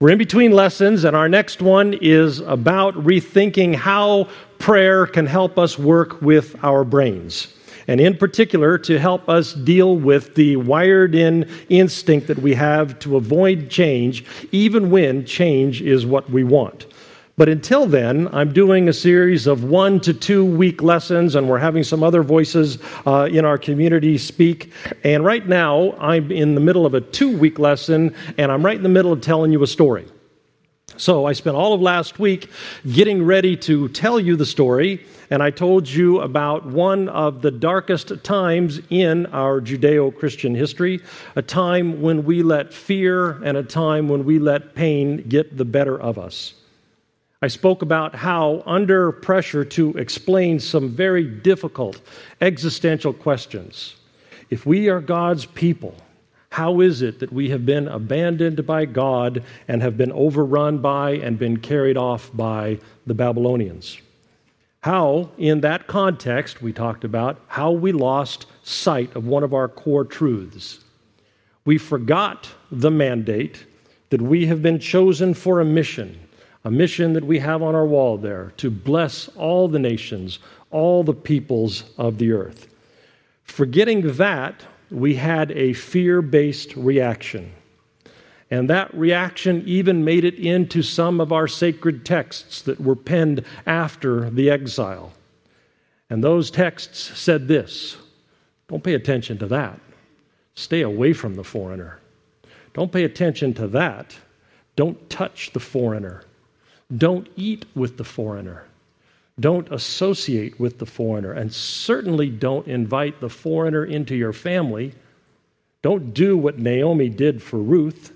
We're in between lessons, and our next one is about rethinking how prayer can help us work with our brains. And in particular, to help us deal with the wired in instinct that we have to avoid change, even when change is what we want. But until then, I'm doing a series of one to two week lessons, and we're having some other voices uh, in our community speak. And right now, I'm in the middle of a two week lesson, and I'm right in the middle of telling you a story. So I spent all of last week getting ready to tell you the story, and I told you about one of the darkest times in our Judeo Christian history, a time when we let fear and a time when we let pain get the better of us. I spoke about how, under pressure to explain some very difficult existential questions, if we are God's people, how is it that we have been abandoned by God and have been overrun by and been carried off by the Babylonians? How, in that context, we talked about how we lost sight of one of our core truths. We forgot the mandate that we have been chosen for a mission a mission that we have on our wall there to bless all the nations, all the peoples of the earth. Forgetting that, we had a fear based reaction. And that reaction even made it into some of our sacred texts that were penned after the exile. And those texts said this don't pay attention to that. Stay away from the foreigner. Don't pay attention to that. Don't touch the foreigner. Don't eat with the foreigner. Don't associate with the foreigner. And certainly don't invite the foreigner into your family. Don't do what Naomi did for Ruth.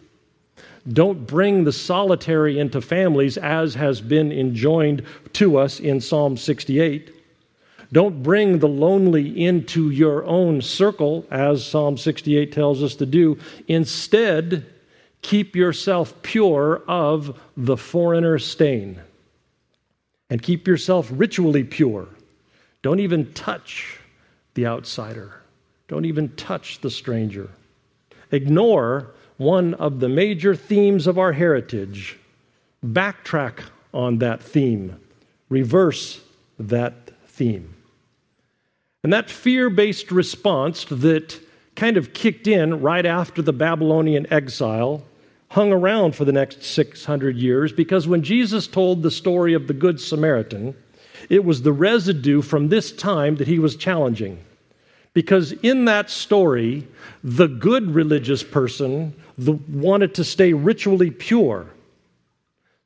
Don't bring the solitary into families as has been enjoined to us in Psalm 68. Don't bring the lonely into your own circle, as Psalm 68 tells us to do. Instead, keep yourself pure of the foreigner stain. And keep yourself ritually pure. Don't even touch the outsider. Don't even touch the stranger. Ignore one of the major themes of our heritage. Backtrack on that theme. Reverse that theme. And that fear based response that kind of kicked in right after the Babylonian exile hung around for the next 600 years because when Jesus told the story of the Good Samaritan, it was the residue from this time that he was challenging. Because in that story, the good religious person the, wanted to stay ritually pure.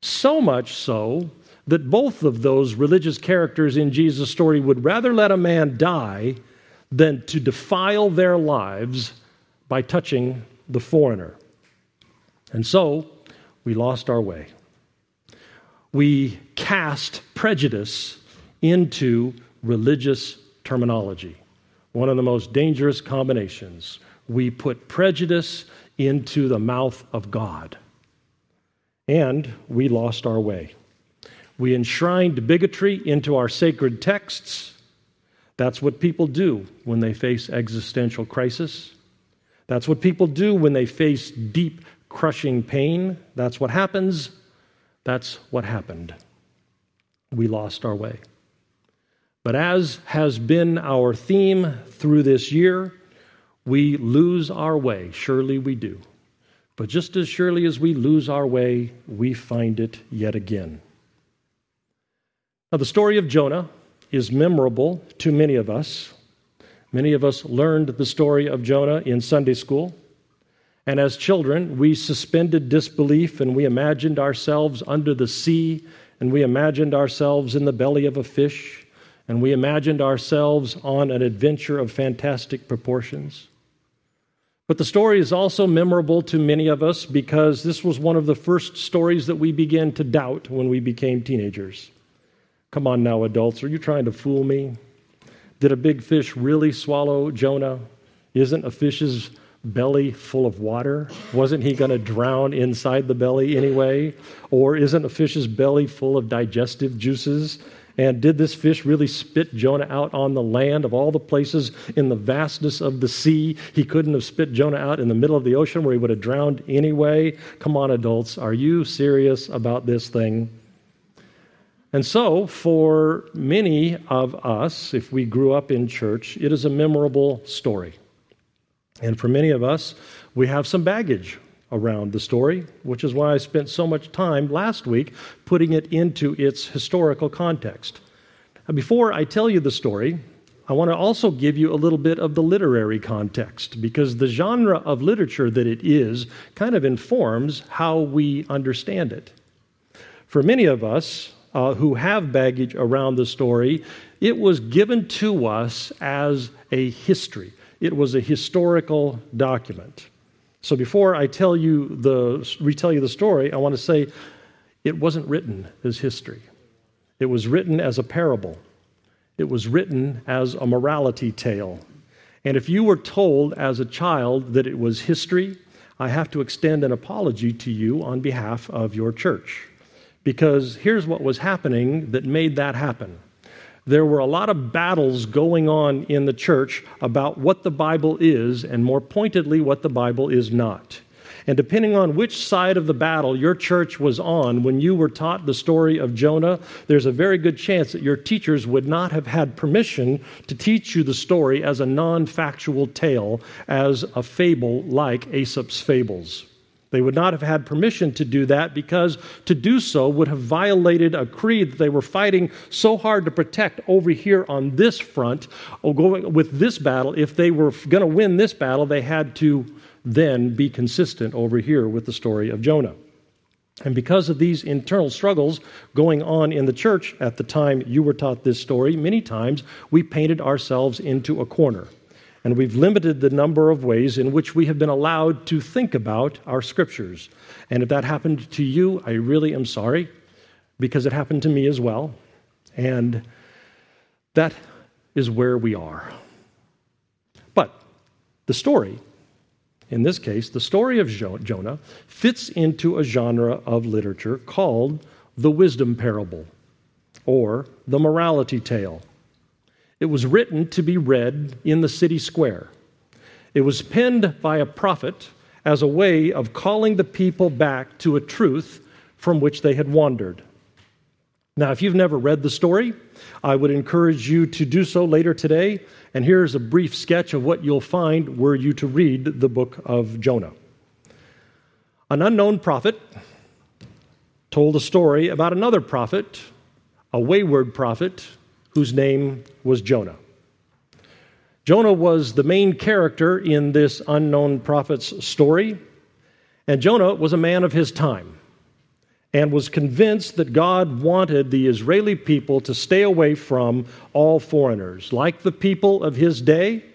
So much so that both of those religious characters in Jesus' story would rather let a man die than to defile their lives by touching the foreigner. And so we lost our way. We cast prejudice into religious terminology. One of the most dangerous combinations. We put prejudice into the mouth of God. And we lost our way. We enshrined bigotry into our sacred texts. That's what people do when they face existential crisis. That's what people do when they face deep crushing pain. That's what happens. That's what happened. We lost our way. But as has been our theme through this year, we lose our way. Surely we do. But just as surely as we lose our way, we find it yet again. Now, the story of Jonah is memorable to many of us. Many of us learned the story of Jonah in Sunday school. And as children, we suspended disbelief and we imagined ourselves under the sea, and we imagined ourselves in the belly of a fish, and we imagined ourselves on an adventure of fantastic proportions. But the story is also memorable to many of us because this was one of the first stories that we began to doubt when we became teenagers. Come on now, adults, are you trying to fool me? Did a big fish really swallow Jonah? Isn't a fish's belly full of water? Wasn't he going to drown inside the belly anyway? Or isn't a fish's belly full of digestive juices? And did this fish really spit Jonah out on the land of all the places in the vastness of the sea? He couldn't have spit Jonah out in the middle of the ocean where he would have drowned anyway. Come on, adults, are you serious about this thing? And so, for many of us, if we grew up in church, it is a memorable story. And for many of us, we have some baggage around the story, which is why I spent so much time last week putting it into its historical context. Now, before I tell you the story, I want to also give you a little bit of the literary context because the genre of literature that it is kind of informs how we understand it. For many of us uh, who have baggage around the story, it was given to us as a history, it was a historical document. So before I tell you the, retell you the story, I want to say it wasn't written as history. It was written as a parable. It was written as a morality tale. And if you were told as a child that it was history, I have to extend an apology to you on behalf of your church. Because here's what was happening that made that happen there were a lot of battles going on in the church about what the Bible is, and more pointedly, what the Bible is not. And depending on which side of the battle your church was on when you were taught the story of Jonah, there's a very good chance that your teachers would not have had permission to teach you the story as a non factual tale, as a fable like Aesop's fables. They would not have had permission to do that because to do so would have violated a creed that they were fighting so hard to protect over here on this front, or going with this battle. If they were going to win this battle, they had to then be consistent over here with the story of Jonah. And because of these internal struggles going on in the church at the time you were taught this story, many times we painted ourselves into a corner and we've limited the number of ways in which we have been allowed to think about our scriptures. And if that happened to you, I really am sorry because it happened to me as well. And that is where we are. But the story, in this case, the story of Jonah, fits into a genre of literature called the wisdom parable or the morality tale. It was written to be read in the city square. It was penned by a prophet as a way of calling the people back to a truth from which they had wandered. Now, if you've never read the story, I would encourage you to do so later today. And here's a brief sketch of what you'll find were you to read the book of Jonah. An unknown prophet told a story about another prophet, a wayward prophet, whose name was Jonah. Jonah was the main character in this unknown prophet's story, and Jonah was a man of his time and was convinced that God wanted the Israeli people to stay away from all foreigners. Like the people of his day,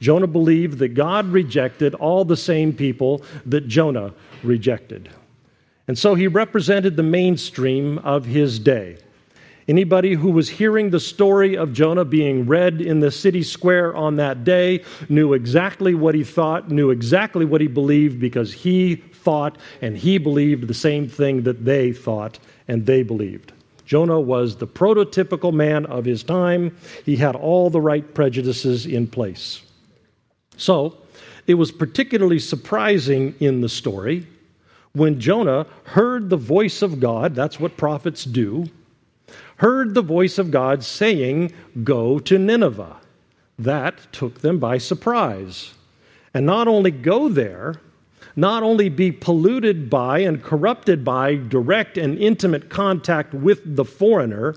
Jonah believed that God rejected all the same people that Jonah rejected. And so he represented the mainstream of his day. Anybody who was hearing the story of Jonah being read in the city square on that day knew exactly what he thought, knew exactly what he believed because he thought and he believed the same thing that they thought and they believed. Jonah was the prototypical man of his time. He had all the right prejudices in place. So, it was particularly surprising in the story when Jonah heard the voice of God, that's what prophets do, heard the voice of God saying, Go to Nineveh. That took them by surprise. And not only go there, not only be polluted by and corrupted by direct and intimate contact with the foreigner,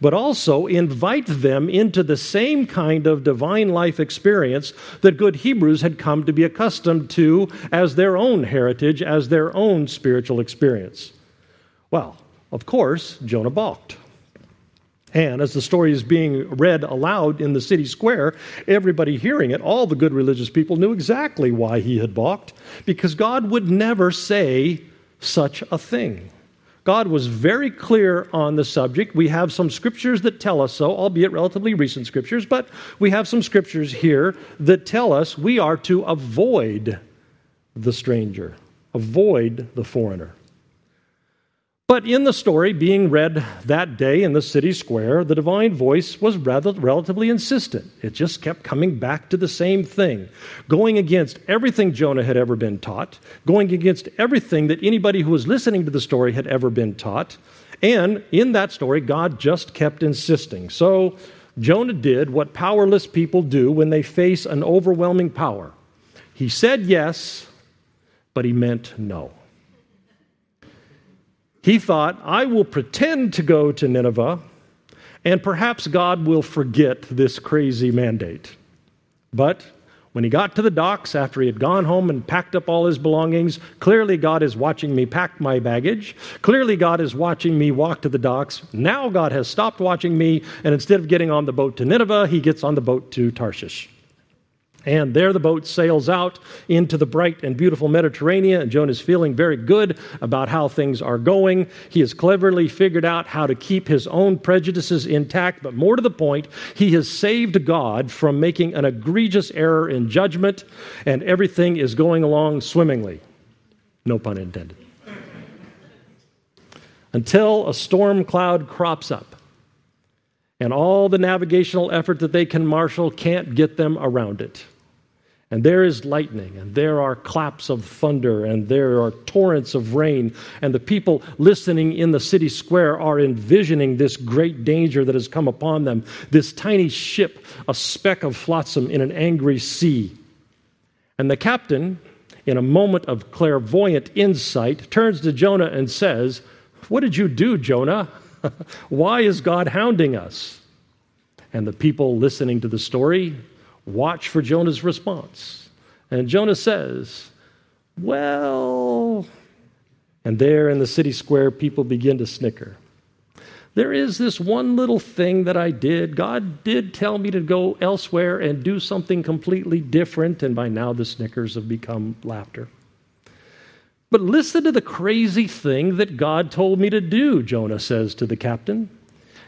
but also invite them into the same kind of divine life experience that good Hebrews had come to be accustomed to as their own heritage, as their own spiritual experience. Well, of course, Jonah balked. And as the story is being read aloud in the city square, everybody hearing it, all the good religious people knew exactly why he had balked, because God would never say such a thing. God was very clear on the subject. We have some scriptures that tell us so, albeit relatively recent scriptures, but we have some scriptures here that tell us we are to avoid the stranger, avoid the foreigner. But in the story being read that day in the city square, the divine voice was rather relatively insistent. It just kept coming back to the same thing, going against everything Jonah had ever been taught, going against everything that anybody who was listening to the story had ever been taught. And in that story, God just kept insisting. So Jonah did what powerless people do when they face an overwhelming power. He said yes, but he meant no. He thought, I will pretend to go to Nineveh, and perhaps God will forget this crazy mandate. But when he got to the docks after he had gone home and packed up all his belongings, clearly God is watching me pack my baggage. Clearly God is watching me walk to the docks. Now God has stopped watching me, and instead of getting on the boat to Nineveh, he gets on the boat to Tarshish. And there the boat sails out into the bright and beautiful Mediterranean, and Jonah is feeling very good about how things are going. He has cleverly figured out how to keep his own prejudices intact, but more to the point, he has saved God from making an egregious error in judgment, and everything is going along swimmingly. No pun intended. Until a storm cloud crops up and all the navigational effort that they can marshal can't get them around it. And there is lightning, and there are claps of thunder, and there are torrents of rain. And the people listening in the city square are envisioning this great danger that has come upon them this tiny ship, a speck of flotsam in an angry sea. And the captain, in a moment of clairvoyant insight, turns to Jonah and says, What did you do, Jonah? Why is God hounding us? And the people listening to the story Watch for Jonah's response. And Jonah says, Well, and there in the city square, people begin to snicker. There is this one little thing that I did. God did tell me to go elsewhere and do something completely different, and by now the snickers have become laughter. But listen to the crazy thing that God told me to do, Jonah says to the captain.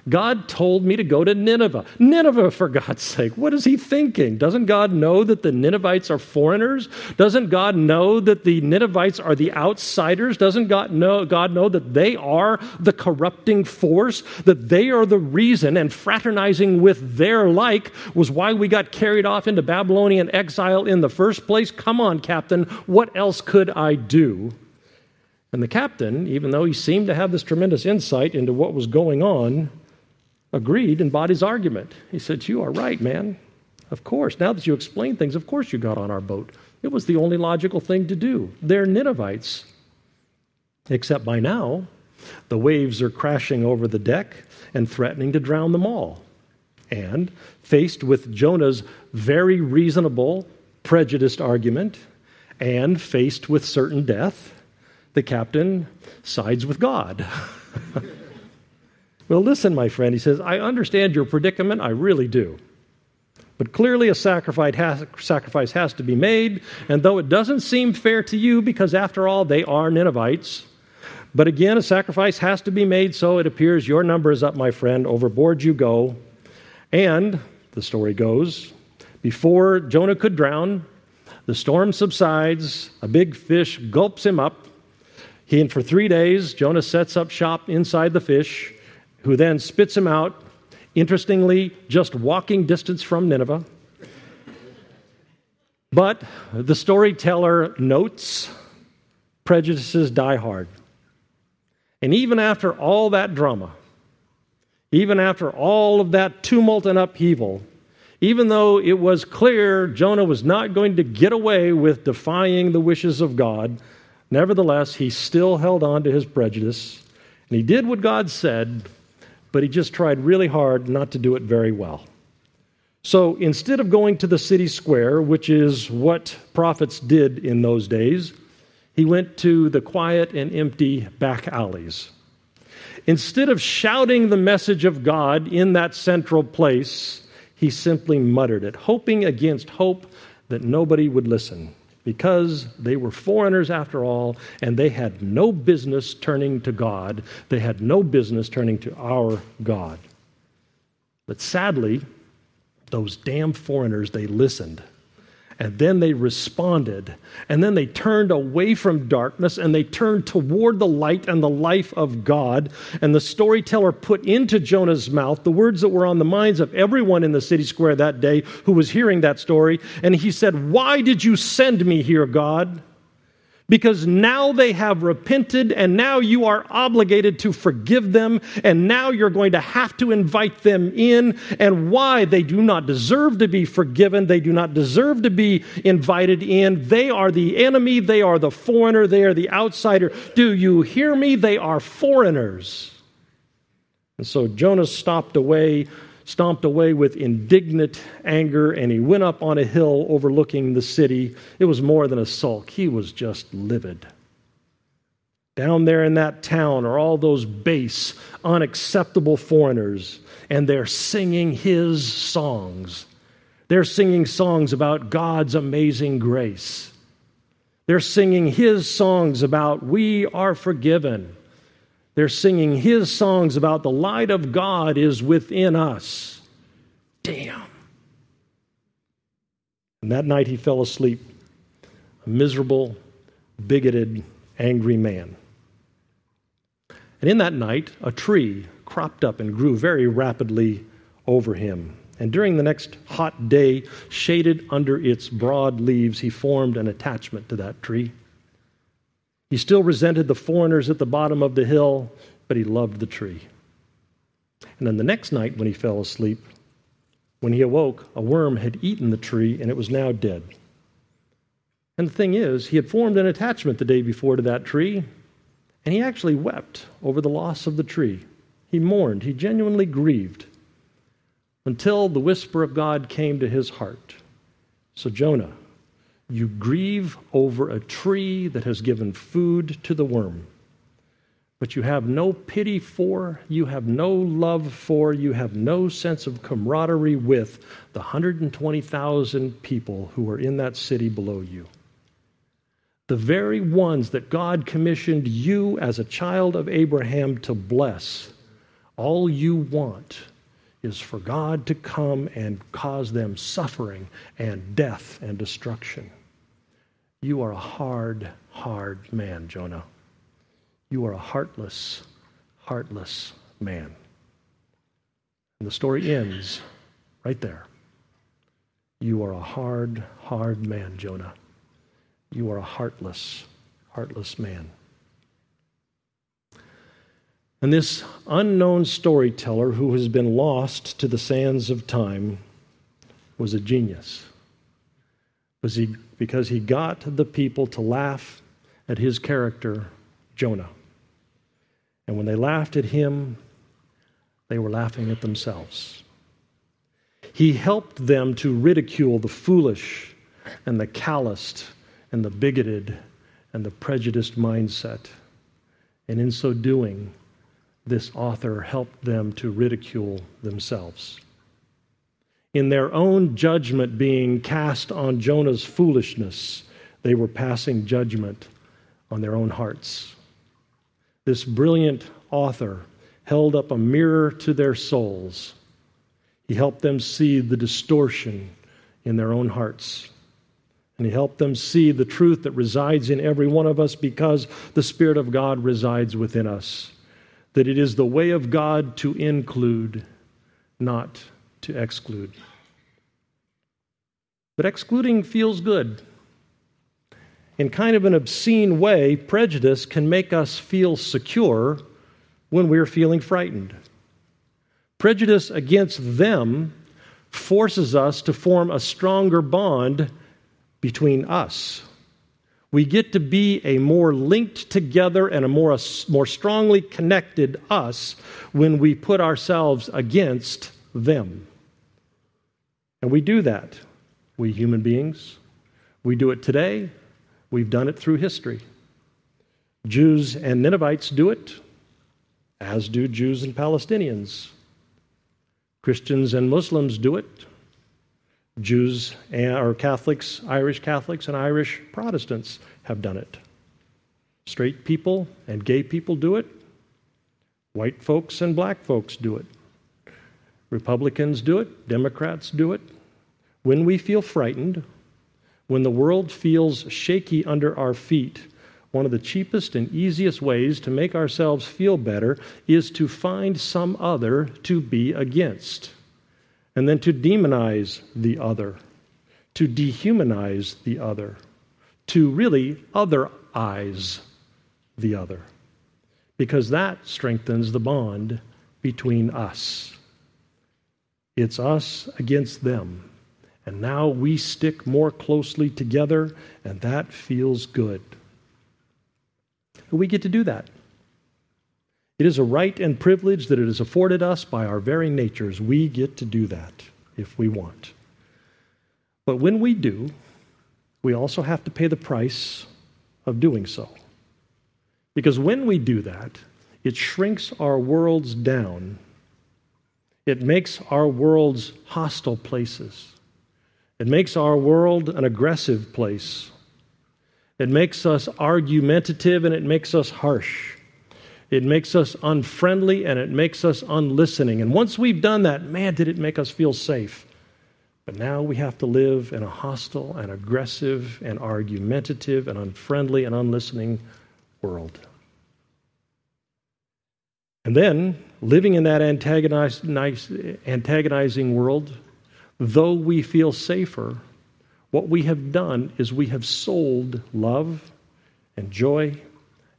God told me to go to Nineveh. Nineveh, for God's sake. What is he thinking? Doesn't God know that the Ninevites are foreigners? Doesn't God know that the Ninevites are the outsiders? Doesn't God know, God know that they are the corrupting force? That they are the reason, and fraternizing with their like was why we got carried off into Babylonian exile in the first place? Come on, Captain. What else could I do? And the captain, even though he seemed to have this tremendous insight into what was going on, agreed and bought his argument. He said, You are right, man. Of course. Now that you explain things, of course you got on our boat. It was the only logical thing to do. They're Ninevites. Except by now, the waves are crashing over the deck and threatening to drown them all. And faced with Jonah's very reasonable, prejudiced argument, and faced with certain death, the captain sides with God. Well, listen, my friend, he says, I understand your predicament, I really do. But clearly, a sacrifice has, to be made, and though it doesn't seem fair to you, because after all, they are Ninevites, but again, a sacrifice has to be made, so it appears your number is up, my friend. Overboard you go. And, the story goes, before Jonah could drown, the storm subsides, a big fish gulps him up. He, and for three days, Jonah sets up shop inside the fish who then spits him out, interestingly, just walking distance from Nineveh. But the storyteller notes prejudices die hard. And even after all that drama, even after all of that tumult and upheaval, even though it was clear Jonah was not going to get away with defying the wishes of God, nevertheless, he still held on to his prejudice. And he did what God said, but he just tried really hard not to do it very well. So instead of going to the city square, which is what prophets did in those days, he went to the quiet and empty back alleys. Instead of shouting the message of God in that central place, he simply muttered it, hoping against hope that nobody would listen because they were foreigners after all, and they had no business turning to God. They had no business turning to our God. But sadly, those damn foreigners, they listened. And then they responded. And then they turned away from darkness and they turned toward the light and the life of God. And the storyteller put into Jonah's mouth the words that were on the minds of everyone in the city square that day who was hearing that story. And he said, Why did you send me here, God? Because now they have repented and now you are obligated to forgive them and now you're going to have to invite them in. And why? They do not deserve to be forgiven. They do not deserve to be invited in. They are the enemy. They are the foreigner. They are the outsider. Do you hear me? They are foreigners. And so jonah stopped away stomped away with indignant anger, and he went up on a hill overlooking the city. It was more than a sulk, he was just livid. Down there in that town are all those base, unacceptable foreigners, and they're singing his songs. They're singing songs about God's amazing grace. They're singing his songs about we are forgiven. They're singing his songs about the light of God is within us. Damn. And that night he fell asleep, a miserable, bigoted, angry man. And in that night, a tree cropped up and grew very rapidly over him. And during the next hot day, shaded under its broad leaves, he formed an attachment to that tree. He still resented the foreigners at the bottom of the hill, but he loved the tree. And then the next night, when he fell asleep, when he awoke, a worm had eaten the tree and it was now dead. And the thing is, he had formed an attachment the day before to that tree, and he actually wept over the loss of the tree. He mourned, he genuinely grieved until the whisper of God came to his heart. So Jonah you grieve over a tree that has given food to the worm, but you have no pity for, you have no love for, you have no sense of camaraderie with the 120,000 people who are in that city below you. The very ones that God commissioned you as a child of Abraham to bless, all you want is for God to come and cause them suffering and death and destruction. You are a hard, hard man, Jonah. You are a heartless, heartless man. And the story ends right there. You are a hard, hard man, Jonah. You are a heartless, heartless man. And this unknown storyteller who has been lost to the sands of time was a genius. Was he because he got the people to laugh at his character, Jonah. And when they laughed at him, they were laughing at themselves. He helped them to ridicule the foolish and the calloused and the bigoted and the prejudiced mindset. And in so doing, this author helped them to ridicule themselves in their own judgment being cast on Jonah's foolishness, they were passing judgment on their own hearts. This brilliant author held up a mirror to their souls. He helped them see the distortion in their own hearts. And he helped them see the truth that resides in every one of us because the Spirit of God resides within us. That it is the way of God to include, not to exclude. But excluding feels good. In kind of an obscene way, prejudice can make us feel secure when we're feeling frightened. Prejudice against them forces us to form a stronger bond between us. We get to be a more linked together and a more, a more strongly connected us when we put ourselves against them. And we do that, we human beings. We do it today, we've done it through history. Jews and Ninevites do it, as do Jews and Palestinians. Christians and Muslims do it. Jews or Catholics, Irish Catholics, and Irish Protestants have done it. Straight people and gay people do it. White folks and black folks do it. Republicans do it, Democrats do it. When we feel frightened, When the world feels shaky under our feet, one of the cheapest and easiest ways to make ourselves feel better is to find some other to be against, and then to demonize the other, to dehumanize the other, to really otherize the other, because that strengthens the bond between us. It's us against them. And now we stick more closely together, and that feels good. We get to do that. It is a right and privilege that it is afforded us by our very natures. We get to do that if we want. But when we do, we also have to pay the price of doing so. Because when we do that, it shrinks our worlds down. It makes our worlds hostile places. It makes our world an aggressive place it makes us argumentative and it makes us harsh. It makes us unfriendly and it makes us unlistening. And once we've done that, man, did it make us feel safe. But now we have to live in a hostile and aggressive and argumentative and unfriendly and unlistening world. And then, living in that antagonizing world, though we feel safer, what we have done is we have sold love and joy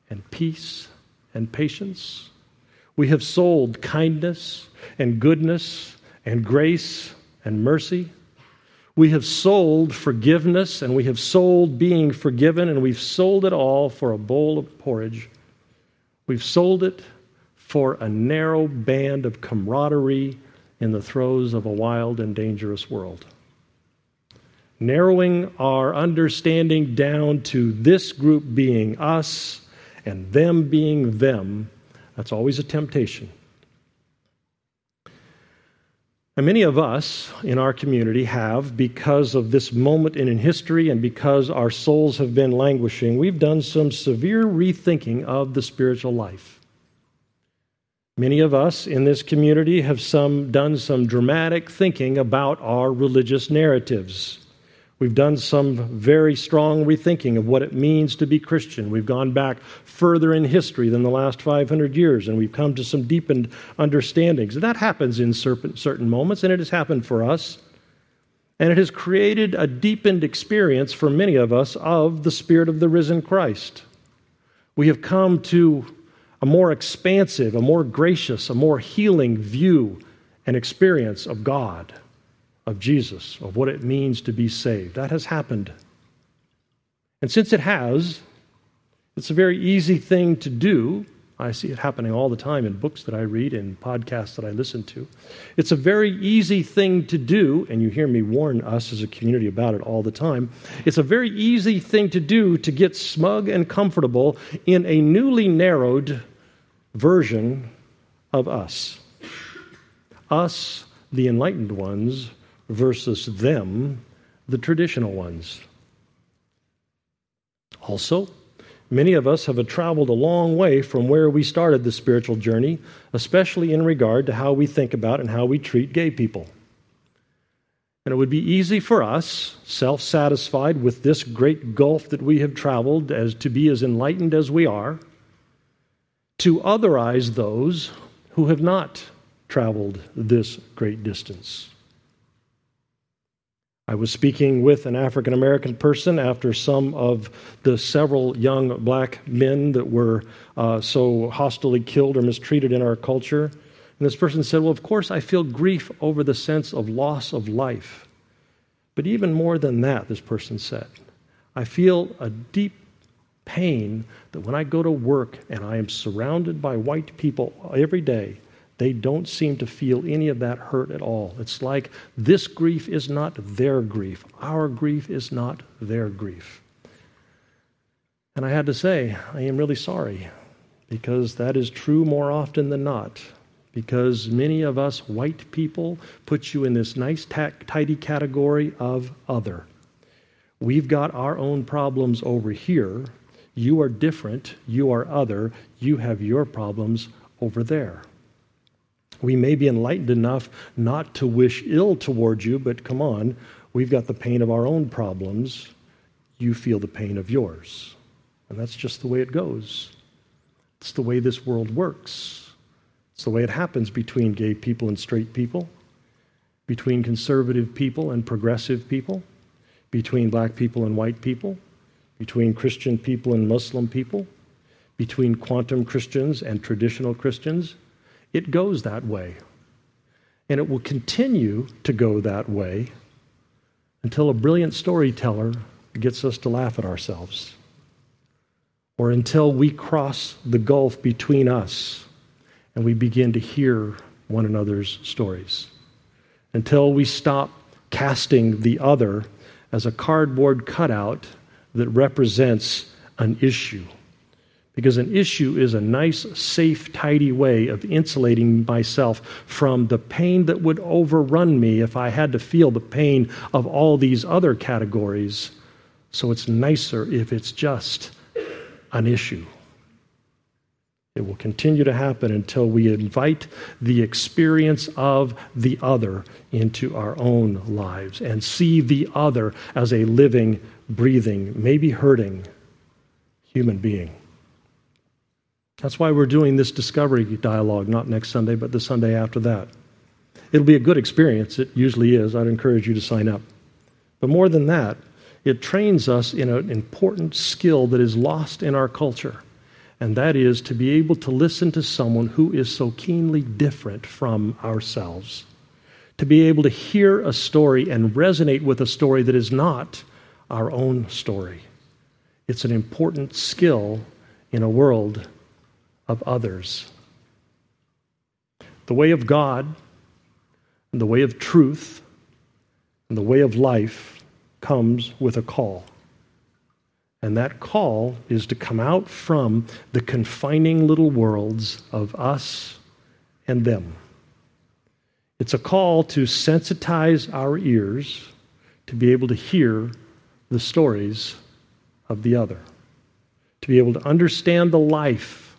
and peace and patience. We have sold kindness and goodness and grace and mercy. We have sold forgiveness and we have sold being forgiven and we've sold it all for a bowl of porridge. We've sold it for a narrow band of camaraderie in the throes of a wild and dangerous world narrowing our understanding down to this group being us and them being them, that's always a temptation. And many of us in our community have, because of this moment in history and because our souls have been languishing, we've done some severe rethinking of the spiritual life. Many of us in this community have some, done some dramatic thinking about our religious narratives. We've done some very strong rethinking of what it means to be Christian. We've gone back further in history than the last 500 years, and we've come to some deepened understandings. That happens in certain moments, and it has happened for us. And it has created a deepened experience for many of us of the Spirit of the risen Christ. We have come to a more expansive, a more gracious, a more healing view and experience of God of Jesus, of what it means to be saved. That has happened. And since it has, it's a very easy thing to do. I see it happening all the time in books that I read and podcasts that I listen to. It's a very easy thing to do, and you hear me warn us as a community about it all the time. It's a very easy thing to do to get smug and comfortable in a newly narrowed version of us. Us, the enlightened ones, versus them, the traditional ones. Also, many of us have traveled a long way from where we started the spiritual journey, especially in regard to how we think about and how we treat gay people. And it would be easy for us, self satisfied with this great gulf that we have traveled, as to be as enlightened as we are, to otherize those who have not traveled this great distance. I was speaking with an African American person after some of the several young black men that were uh, so hostily killed or mistreated in our culture. And this person said, Well, of course, I feel grief over the sense of loss of life. But even more than that, this person said, I feel a deep pain that when I go to work and I am surrounded by white people every day, they don't seem to feel any of that hurt at all. It's like this grief is not their grief. Our grief is not their grief. And I had to say, I am really sorry because that is true more often than not. Because many of us white people put you in this nice, tidy category of other. We've got our own problems over here. You are different. You are other. You have your problems over there. We may be enlightened enough not to wish ill towards you, but come on, we've got the pain of our own problems you feel the pain of yours. And that's just the way it goes. It's the way this world works. It's the way it happens between gay people and straight people, between conservative people and progressive people, between black people and white people, between Christian people and Muslim people, between quantum Christians and traditional Christians. It goes that way. And it will continue to go that way until a brilliant storyteller gets us to laugh at ourselves, or until we cross the gulf between us and we begin to hear one another's stories, until we stop casting the other as a cardboard cutout that represents an issue. Because an issue is a nice, safe, tidy way of insulating myself from the pain that would overrun me if I had to feel the pain of all these other categories. So it's nicer if it's just an issue. It will continue to happen until we invite the experience of the other into our own lives and see the other as a living, breathing, maybe hurting human being. That's why we're doing this discovery dialogue, not next Sunday, but the Sunday after that. It'll be a good experience. It usually is. I'd encourage you to sign up. But more than that, it trains us in an important skill that is lost in our culture, and that is to be able to listen to someone who is so keenly different from ourselves. To be able to hear a story and resonate with a story that is not our own story. It's an important skill in a world of others. The way of God, and the way of truth, and the way of life comes with a call. And that call is to come out from the confining little worlds of us and them. It's a call to sensitize our ears to be able to hear the stories of the other, to be able to understand the life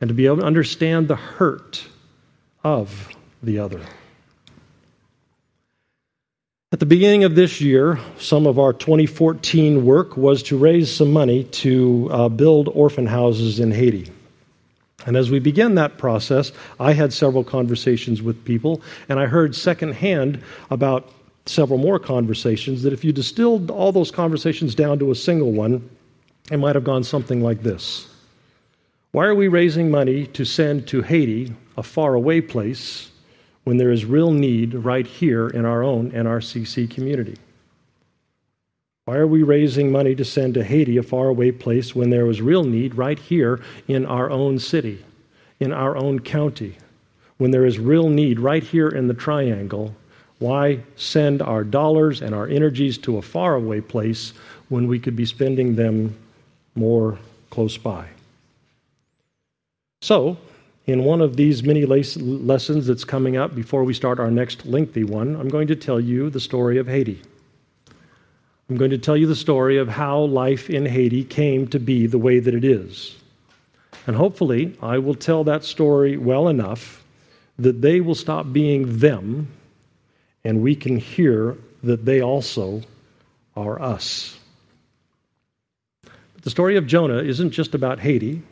and to be able to understand the hurt of the other. At the beginning of this year, some of our 2014 work was to raise some money to uh, build orphan houses in Haiti. And as we began that process, I had several conversations with people, and I heard secondhand about several more conversations that if you distilled all those conversations down to a single one, it might have gone something like this why are we raising money to send to Haiti, a faraway place, when there is real need right here in our own NRCC community? Why are we raising money to send to Haiti, a faraway place, when there was real need right here in our own city, in our own county? When there is real need right here in the triangle, why send our dollars and our energies to a faraway place when we could be spending them more close by? So, in one of these many lessons that's coming up before we start our next lengthy one, I'm going to tell you the story of Haiti. I'm going to tell you the story of how life in Haiti came to be the way that it is. And hopefully, I will tell that story well enough that they will stop being them and we can hear that they also are us. But the story of Jonah isn't just about Haiti.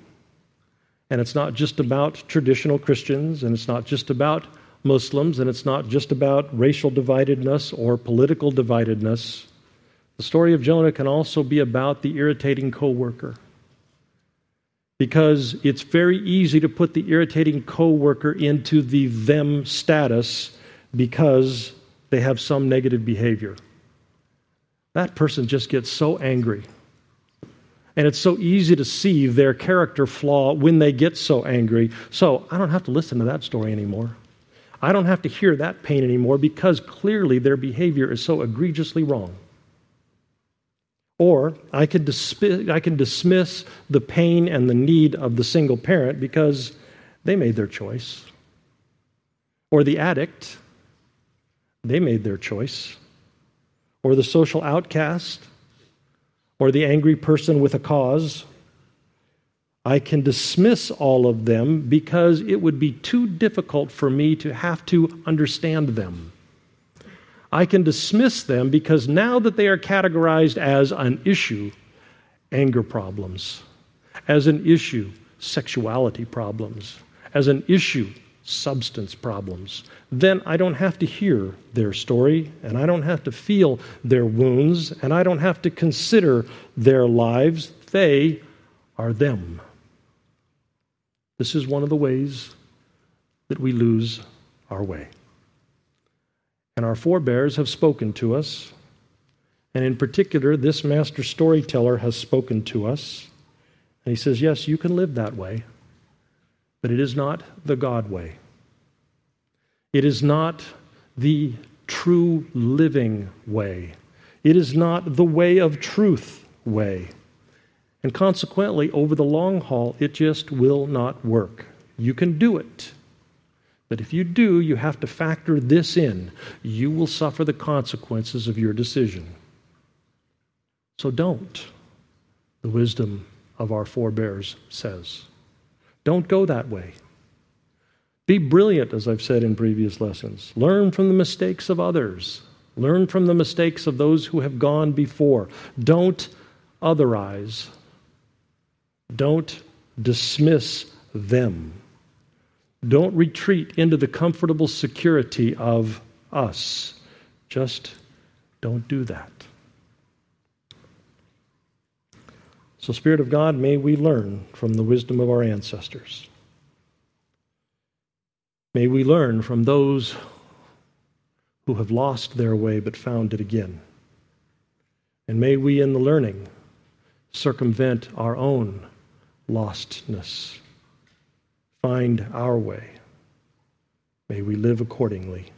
And it's not just about traditional Christians, and it's not just about Muslims, and it's not just about racial dividedness or political dividedness. The story of Jonah can also be about the irritating coworker. Because it's very easy to put the irritating coworker into the them status because they have some negative behavior. That person just gets so angry and it's so easy to see their character flaw when they get so angry. So I don't have to listen to that story anymore. I don't have to hear that pain anymore because clearly their behavior is so egregiously wrong. Or I can, dismiss, I can dismiss the pain and the need of the single parent because they made their choice. Or the addict, they made their choice. Or the social outcast, or the angry person with a cause. I can dismiss all of them because it would be too difficult for me to have to understand them. I can dismiss them because now that they are categorized as an issue, anger problems, as an issue, sexuality problems, as an issue, substance problems, then I don't have to hear their story, and I don't have to feel their wounds, and I don't have to consider their lives. They are them. This is one of the ways that we lose our way. And our forebears have spoken to us. And in particular, this master storyteller has spoken to us. And he says, Yes, you can live that way, but it is not the God way. It is not the true living way. It is not the way of truth way. And consequently, over the long haul, it just will not work. You can do it. But if you do, you have to factor this in. You will suffer the consequences of your decision. So don't, the wisdom of our forebears says. Don't go that way. Be brilliant, as I've said in previous lessons. Learn from the mistakes of others. Learn from the mistakes of those who have gone before. Don't otherize don't dismiss them. Don't retreat into the comfortable security of us. Just don't do that. So, Spirit of God, may we learn from the wisdom of our ancestors. May we learn from those who have lost their way but found it again. And may we, in the learning, circumvent our own lostness. Find our way. May we live accordingly.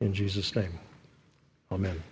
In Jesus' name, amen.